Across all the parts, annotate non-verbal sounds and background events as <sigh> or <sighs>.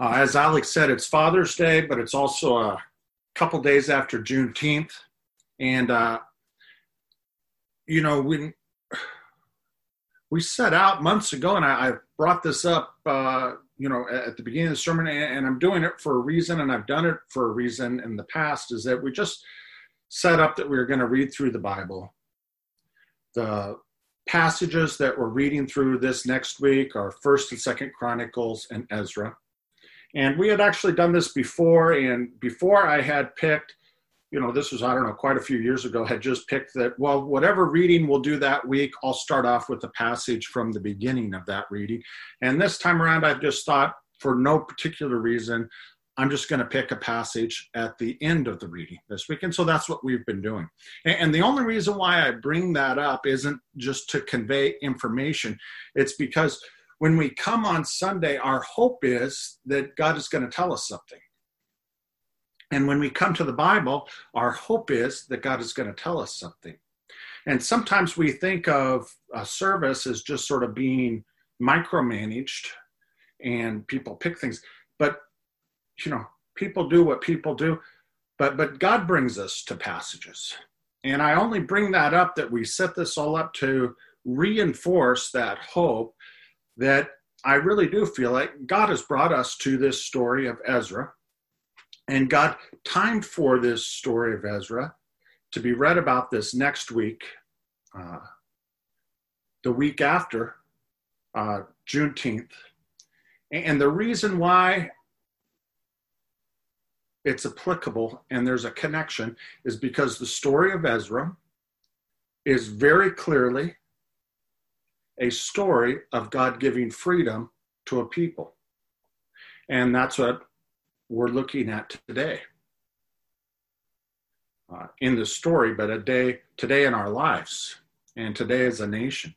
Uh, as Alex said, it's Father's Day, but it's also a couple days after Juneteenth. And, uh, you know, when <sighs> we set out months ago, and I, I brought this up, uh, you know, at the beginning of the sermon, and, I'm doing it for a reason, and I've done it for a reason in the past, is that we just set up that we were going to read through the Bible. The passages that we're reading through this next week are First and Second Chronicles and Ezra. And we had actually done this before, and before I had picked, you know, this was, I don't know, quite a few years ago, had just picked that, well, whatever reading we'll do that week, I'll start off with the passage from the beginning of that reading. And this time around, I've just thought, for no particular reason, I'm just going to pick a passage at the end of the reading this week. And so that's what we've been doing. And the only reason why I bring that up isn't just to convey information, it's because when we come on Sunday, our hope is that God is going to tell us something. And when we come to the Bible, our hope is that God is going to tell us something. And sometimes we think of a service as just sort of being micromanaged and people pick things. But, you know, people do what people do. But, but God brings us to passages. And I only bring that up that we set this all up to reinforce that hope that I really do feel like God has brought us to this story of Ezra, and God timed for this story of Ezra to be read about this next week, uh, the week after uh, Juneteenth. And the reason why it's applicable and there's a connection is because the story of Ezra is very clearly a story of God giving freedom to a people. And that's what we're looking at today. Uh, in the story, but a day today in our lives and today as a nation.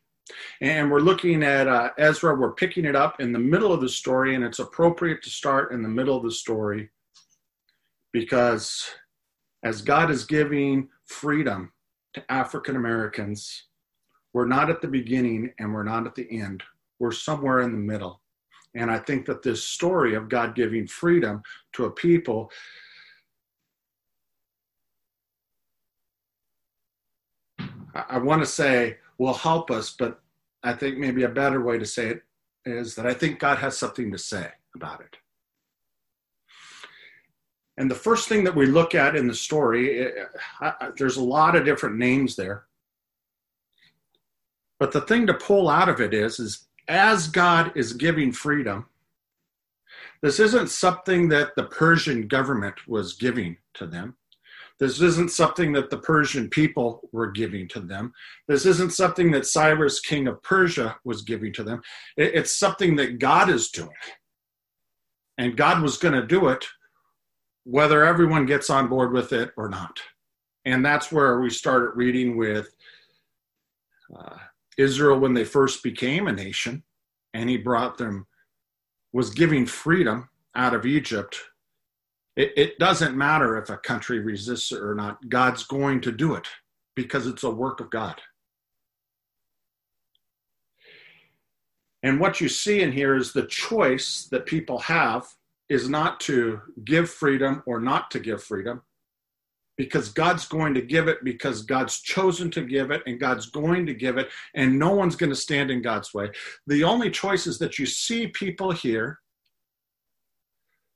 And we're looking at uh, Ezra, we're picking it up in the middle of the story, and it's appropriate to start in the middle of the story because as God is giving freedom to African Americans, we're not at the beginning and we're not at the end. We're somewhere in the middle. And I think that this story of God giving freedom to a people I want to say will help us, but I think maybe a better way to say it is that I think God has something to say about it. And the first thing that we look at in the story, it, I, there's a lot of different names there. But the thing to pull out of it is, is as God is giving freedom, this isn't something that the Persian government was giving to them. This isn't something that the Persian people were giving to them. This isn't something that Cyrus, king of Persia, was giving to them. It's something that God is doing. And God was going to do it whether everyone gets on board with it or not. And that's where we started reading with uh, Israel when they first became a nation, and he brought them, was giving freedom out of Egypt. It, it doesn't matter if a country resists it or not, God's going to do it because it's a work of God. And what you see in here is the choice that people have is not to give freedom or not to give freedom because God's going to give it because God's chosen to give it and God's going to give it and no one's going to stand in God's way. The only choice is that you see people here,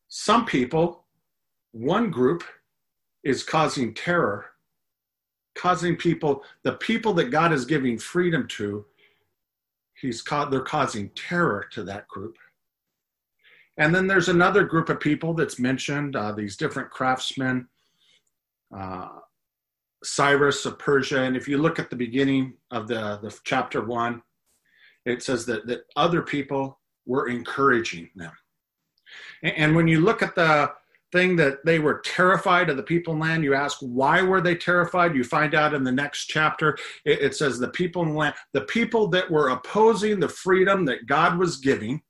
some people, one group is causing terror, causing people, the people that God is giving freedom to, he's ca- they're causing terror to that group. And then there's another group of people that's mentioned, uh, these different craftsmen uh, Cyrus of Persia. And if you look at the beginning of the, the chapter one, it says that, that other people were encouraging them. And, and when you look at the thing that they were terrified of the people in land, you ask, why were they terrified? You find out in the next chapter, it, it says the people in land, the people that were opposing the freedom that God was giving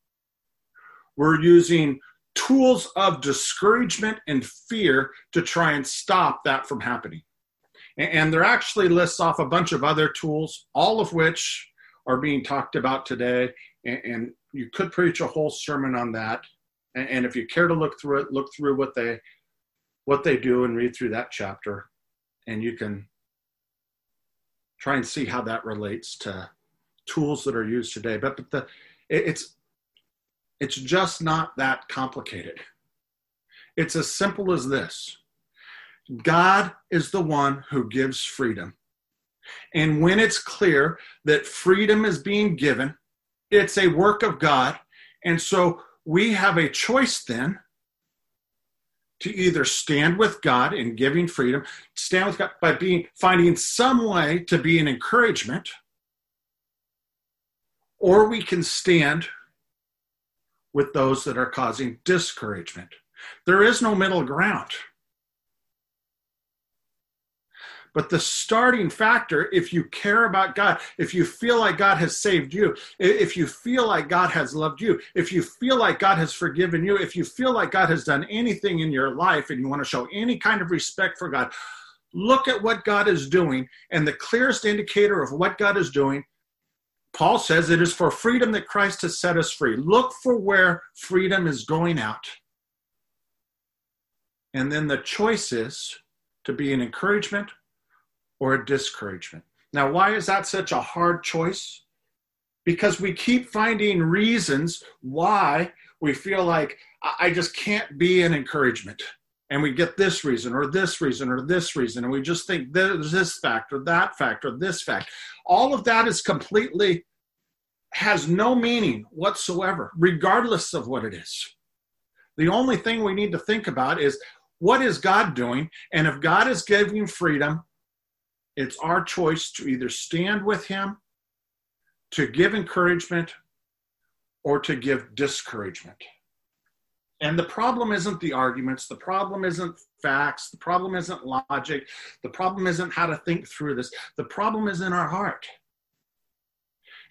were using tools of discouragement and fear to try and stop that from happening. And there actually lists off a bunch of other tools, all of which are being talked about today. And you could preach a whole sermon on that. And, if you care to look through it, look through what they what they do and read through that chapter, and you can try and see how that relates to tools that are used today. But, but the it, it's it's just not that complicated. It's as simple as this. God is the one who gives freedom. And when it's clear that freedom is being given, it's a work of God. And so we have a choice then to either stand with God in giving freedom, stand with God by being finding some way to be an encouragement, or we can stand with those that are causing discouragement. There is no middle ground. But the starting factor, if you care about God, if you feel like God has saved you, if you feel like God has loved you, if you feel like God has forgiven you, if you feel like God has done anything in your life and you want to show any kind of respect for God, look at what God is doing. And the clearest indicator of what God is doing, Paul says it is for freedom that Christ has set us free. Look for where freedom is going out. And then the choice is to be an encouragement or a discouragement. Now, why is that such a hard choice? Because we keep finding reasons why we feel like I just can't be an encouragement. And we get this reason or this reason or this reason. And we just think there's this fact or that fact or this fact. All of that is completely, has no meaning whatsoever, regardless of what it is. The only thing we need to think about is what is God doing? And if God is giving freedom, it's our choice to either stand with him, to give encouragement, or to give discouragement. And the problem isn't the arguments, the problem isn't facts, the problem isn't logic, the problem isn't how to think through this. The problem is in our heart.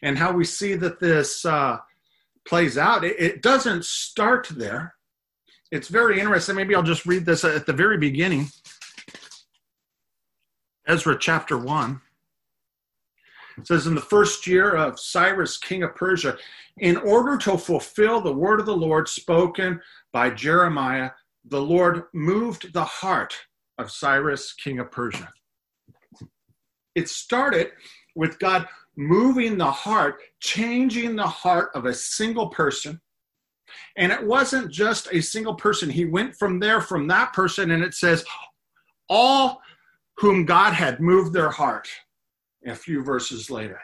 And how we see that this uh, plays out, it, it doesn't start there. It's very interesting. Maybe I'll just read this at the very beginning. Ezra chapter 1. It says, In the first year of Cyrus, king of Persia, in order to fulfill the word of the Lord spoken by Jeremiah, the Lord moved the heart of Cyrus, king of Persia. It started with God moving the heart, changing the heart of a single person. And it wasn't just a single person. He went from there, from that person, and it says, all whom God had moved their heart a few verses later.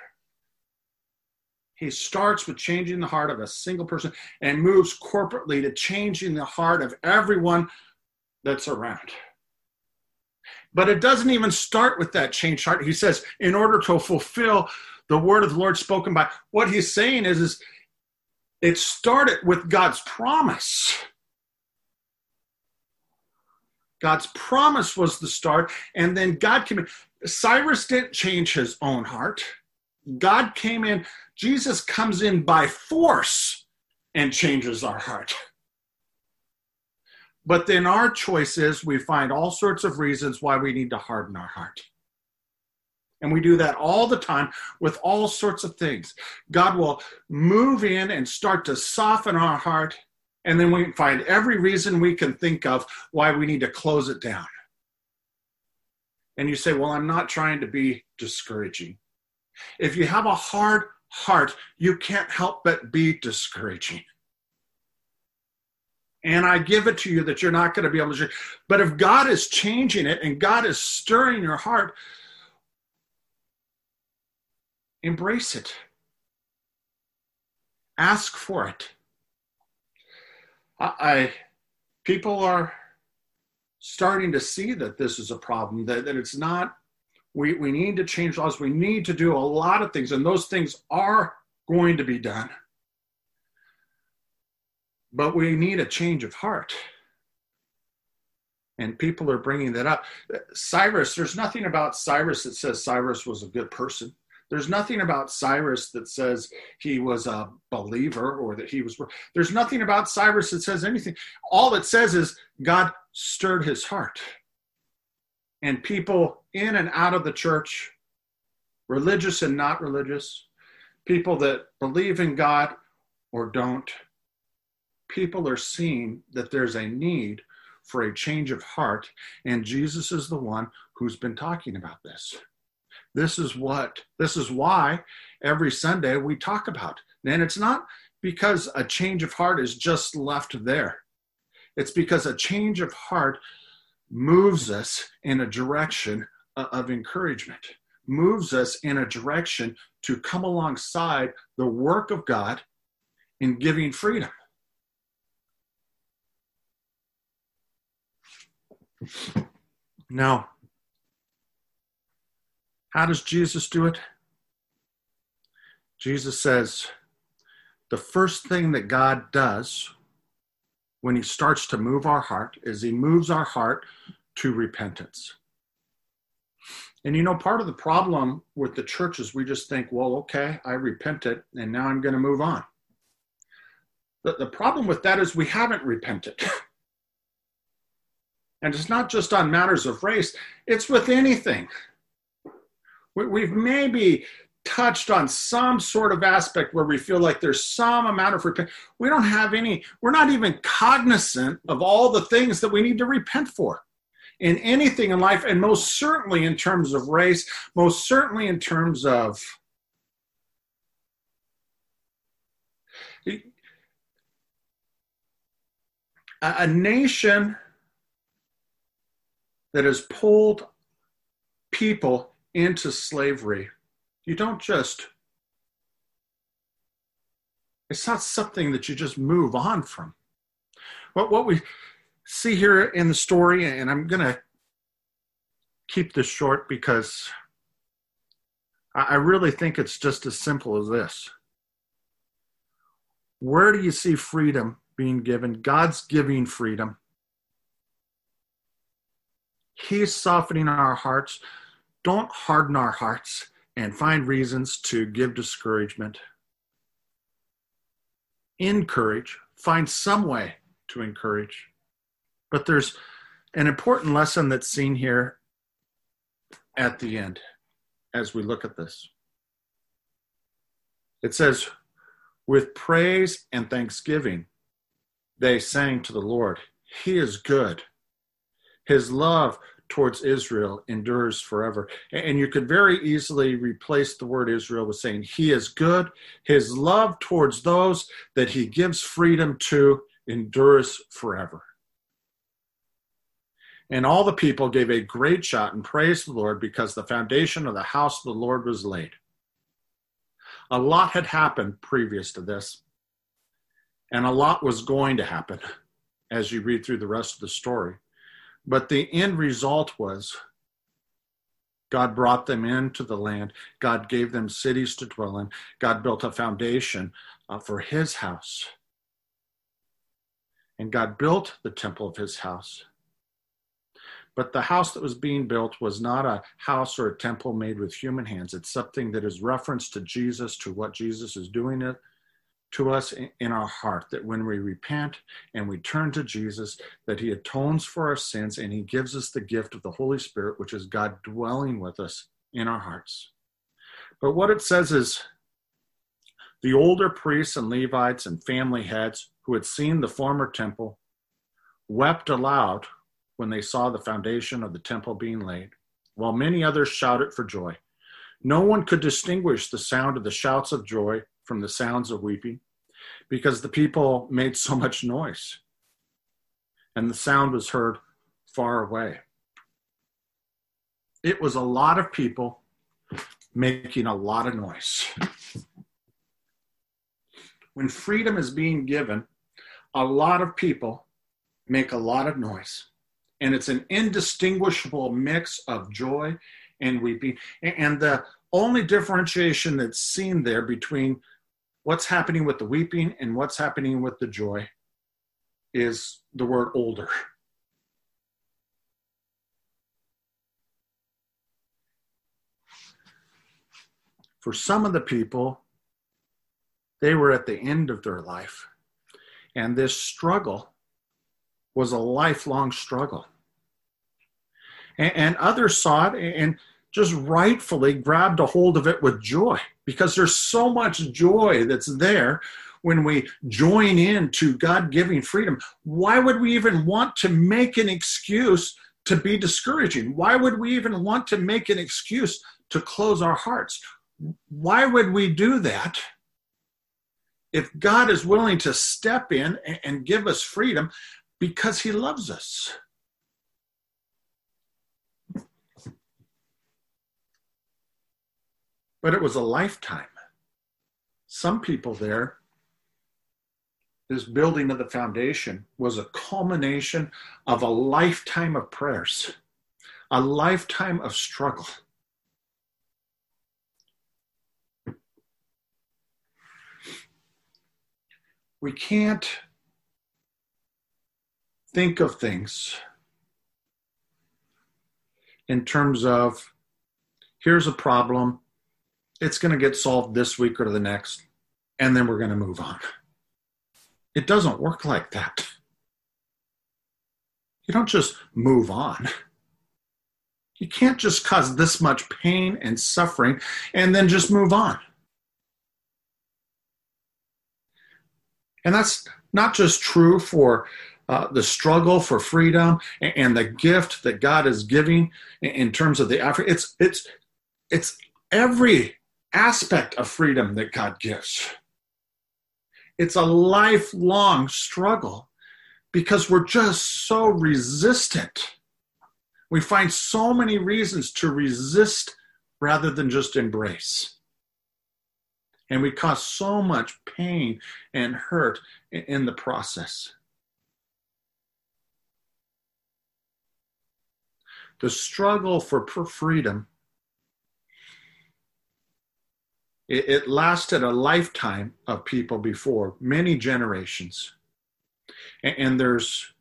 He starts with changing the heart of a single person and moves corporately to changing the heart of everyone that's around. But it doesn't even start with that changed heart. He says, in order to fulfill the word of the Lord spoken by, what he's saying is, is it started with God's promise. God's promise was the start, and then God came. Cyrus didn't change his own heart. God came in, Jesus comes in by force and changes our heart. But then our choice is we find all sorts of reasons why we need to harden our heart. And we do that all the time with all sorts of things. God will move in and start to soften our heart and then we find every reason we can think of why we need to close it down. And you say, Well, I'm not trying to be discouraging. If you have a hard heart, you can't help but be discouraging. And I give it to you that you're not going to be able to. But if God is changing it and God is stirring your heart, embrace it. Ask for it. I, I people are starting to see that this is a problem, that, that it's not, we, we need to change laws. We need to do a lot of things, and those things are going to be done. But we need a change of heart. And people are bringing that up. Cyrus, there's nothing about Cyrus that says Cyrus was a good person. There's nothing about Cyrus that says he was a believer or that he was. There's nothing about Cyrus that says anything. All it says is God stirred his heart. And people in and out of the church, religious and not religious, people that believe in God or don't, people are seeing that there's a need for a change of heart, and Jesus is the one who's been talking about this. This is what, this is why every Sunday we talk about. And it's not because a change of heart is just left there. It's because a change of heart moves us in a direction of encouragement, moves us in a direction to come alongside the work of God in giving freedom. Now, how does Jesus do it? Jesus says the first thing that God does when he starts to move our heart is he moves our heart to repentance. And you know, part of the problem with the church is we just think, well, okay, I repented and now I'm going to move on. The, the problem with that is we haven't repented. <laughs> and it's not just on matters of race, it's with anything. We, we've maybe touched on some sort of aspect where we feel like there's some amount of repent. We don't have any, we're not even cognizant of all the things that we need to repent for in anything in life, and most certainly in terms of race, most certainly in terms of a nation that has pulled people into slavery you don't just, it's not something that you just move on from. What, what we see here in the story, and I'm going to keep this short because I really think it's just as simple as this. Where do you see freedom being given? God's giving freedom. He's softening our hearts. Don't harden our hearts and find reasons to give discouragement. Encourage, find some way to encourage. But there's an important lesson that's seen here at the end as we look at this. It says, with praise and thanksgiving, they sang to the Lord, He is good. His love towards Israel endures forever. And you could very easily replace the word Israel with saying, He is good. His love towards those that He gives freedom to endures forever. And all the people gave a great shout and praised the Lord because the foundation of the house of the Lord was laid. A lot had happened previous to this, and a lot was going to happen as you read through the rest of the story. But the end result was God brought them into the land. God gave them cities to dwell in. God built a foundation uh, for his house. And God built the temple of his house. But the house that was being built was not a house or a temple made with human hands. It's something that is reference to Jesus, to what Jesus is doing it to us in our heart that when we repent and we turn to Jesus, that He atones for our sins and He gives us the gift of the Holy Spirit, which is God dwelling with us in our hearts. But what it says is the older priests and Levites and family heads who had seen the former temple wept aloud when they saw the foundation of the temple being laid, while many others shouted for joy. No one could distinguish the sound of the shouts of joy from the sounds of weeping because the people made so much noise and the sound was heard far away. It was a lot of people making a lot of noise. When freedom is being given, a lot of people make a lot of noise. And it's an indistinguishable mix of joy and weeping. And the only differentiation that's seen there between what's happening with the weeping and what's happening with the joy is the word older. For some of the people, they were at the end of their life, and this struggle was a lifelong struggle. And, and others saw it and just rightfully grabbed a hold of it with joy because there's so much joy that's there when we join in to God giving freedom, why would we even want to make an excuse to be discouraging? Why would we even want to make an excuse to close our hearts? Why would we do that? If God is willing to step in and give us freedom because he loves us. But it was a lifetime. Some people there, this building of the foundation was a culmination of a lifetime of prayers, a lifetime of struggle. We can't think of things in terms of here's a problem, it's going to get solved this week or the next, and then we're going to move on. It doesn't work like that. You don't just move on. You can't just cause this much pain and suffering and then just move on. And that's not just true for uh, the struggle for freedom and, and, the gift that God is giving in, in terms of the Africa. It's it's it's every aspect of freedom that God gives. It's a lifelong struggle because we're just so resistant. We find so many reasons to resist rather than just embrace. And we cause so much pain and hurt in the process. The struggle for freedom It, it lasted a lifetime of people before, many generations. And, and there's,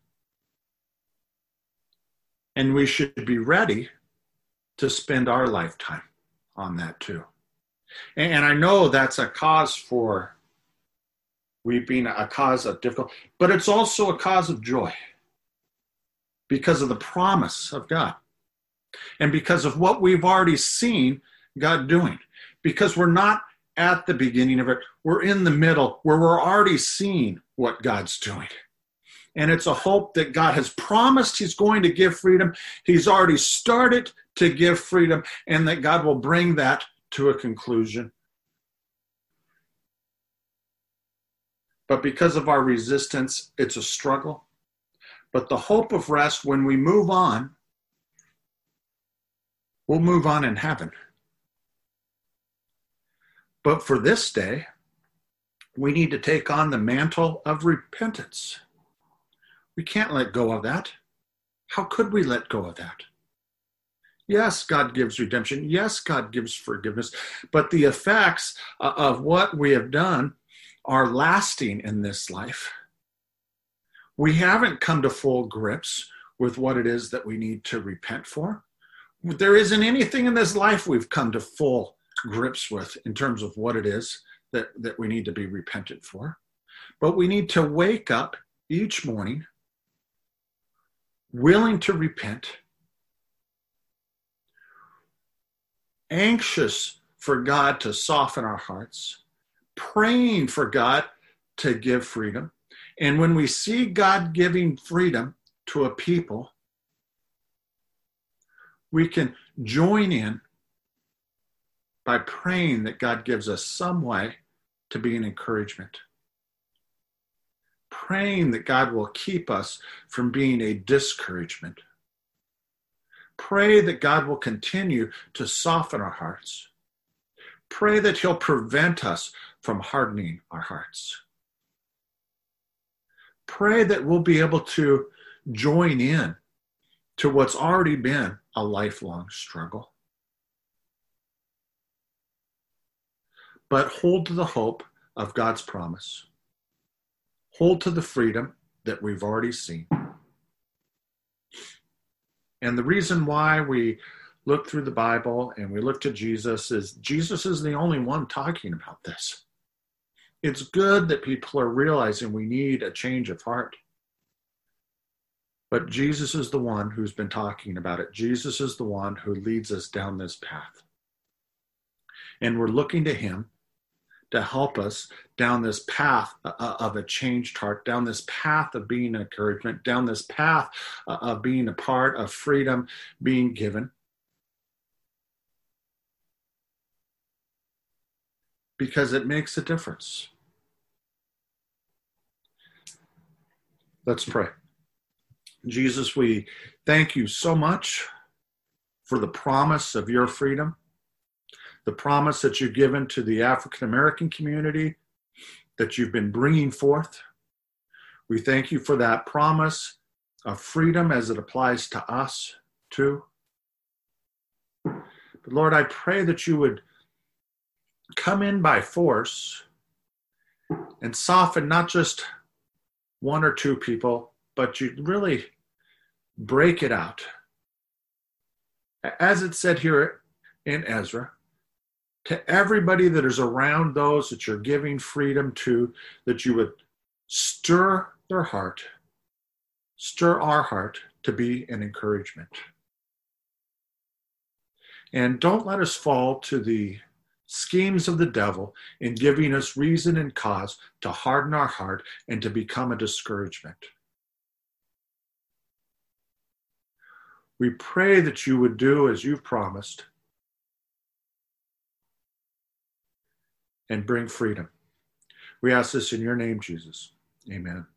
and we should be ready to spend our lifetime on that too. And, and I know that's a cause for weeping, a cause of difficulty, but it's also a cause of joy because of the promise of God and because of what we've already seen God doing because we're not at the beginning of it. We're in the middle where we're already seeing what God's doing. And it's a hope that God has promised He's going to give freedom. He's already started to give freedom, and that God will bring that to a conclusion. But because of our resistance, it's a struggle. But the hope of rest, when we move on, we'll move on in heaven. But for this day, we need to take on the mantle of repentance. We can't let go of that. How could we let go of that? Yes, God gives redemption. Yes, God gives forgiveness. But the effects of what we have done are lasting in this life. We haven't come to full grips with what it is that we need to repent for. There isn't anything in this life we've come to full grips with in terms of what it is that, that we need to be repentant for. But we need to wake up each morning willing to repent, anxious for God to soften our hearts, praying for God to give freedom. And when we see God giving freedom to a people, we can join in by praying that God gives us some way to be an encouragement. Praying that God will keep us from being a discouragement. Pray that God will continue to soften our hearts. Pray that He'll prevent us from hardening our hearts. Pray that we'll be able to join in to what's already been a lifelong struggle. But hold to the hope of God's promise. Hold to the freedom that we've already seen. And the reason why we look through the Bible and we look to Jesus is Jesus is the only one talking about this. It's good that people are realizing we need a change of heart. But Jesus is the one who's been talking about it. Jesus is the one who leads us down this path. And we're looking to him to help us down this path uh, uh, of a changed heart, down this path of being encouragement, down this path uh, of being a part of freedom being given. Because it makes a difference. Let's pray. Jesus, we thank you so much for the promise of your freedom the promise that you've given to the African American community that you've been bringing forth. We thank you for that promise of freedom as it applies to us too. But Lord, I pray that you would come in by force and soften not just one or two people, but you really break it out. As it said here in Ezra, to everybody that is around those that you're giving freedom to, that you would stir their heart, stir our heart to be an encouragement. And don't let us fall to the schemes of the devil in giving us reason and cause to harden our heart and to become a discouragement. We pray that you would do as you've promised and bring freedom. We ask this in your name, Jesus. Amen.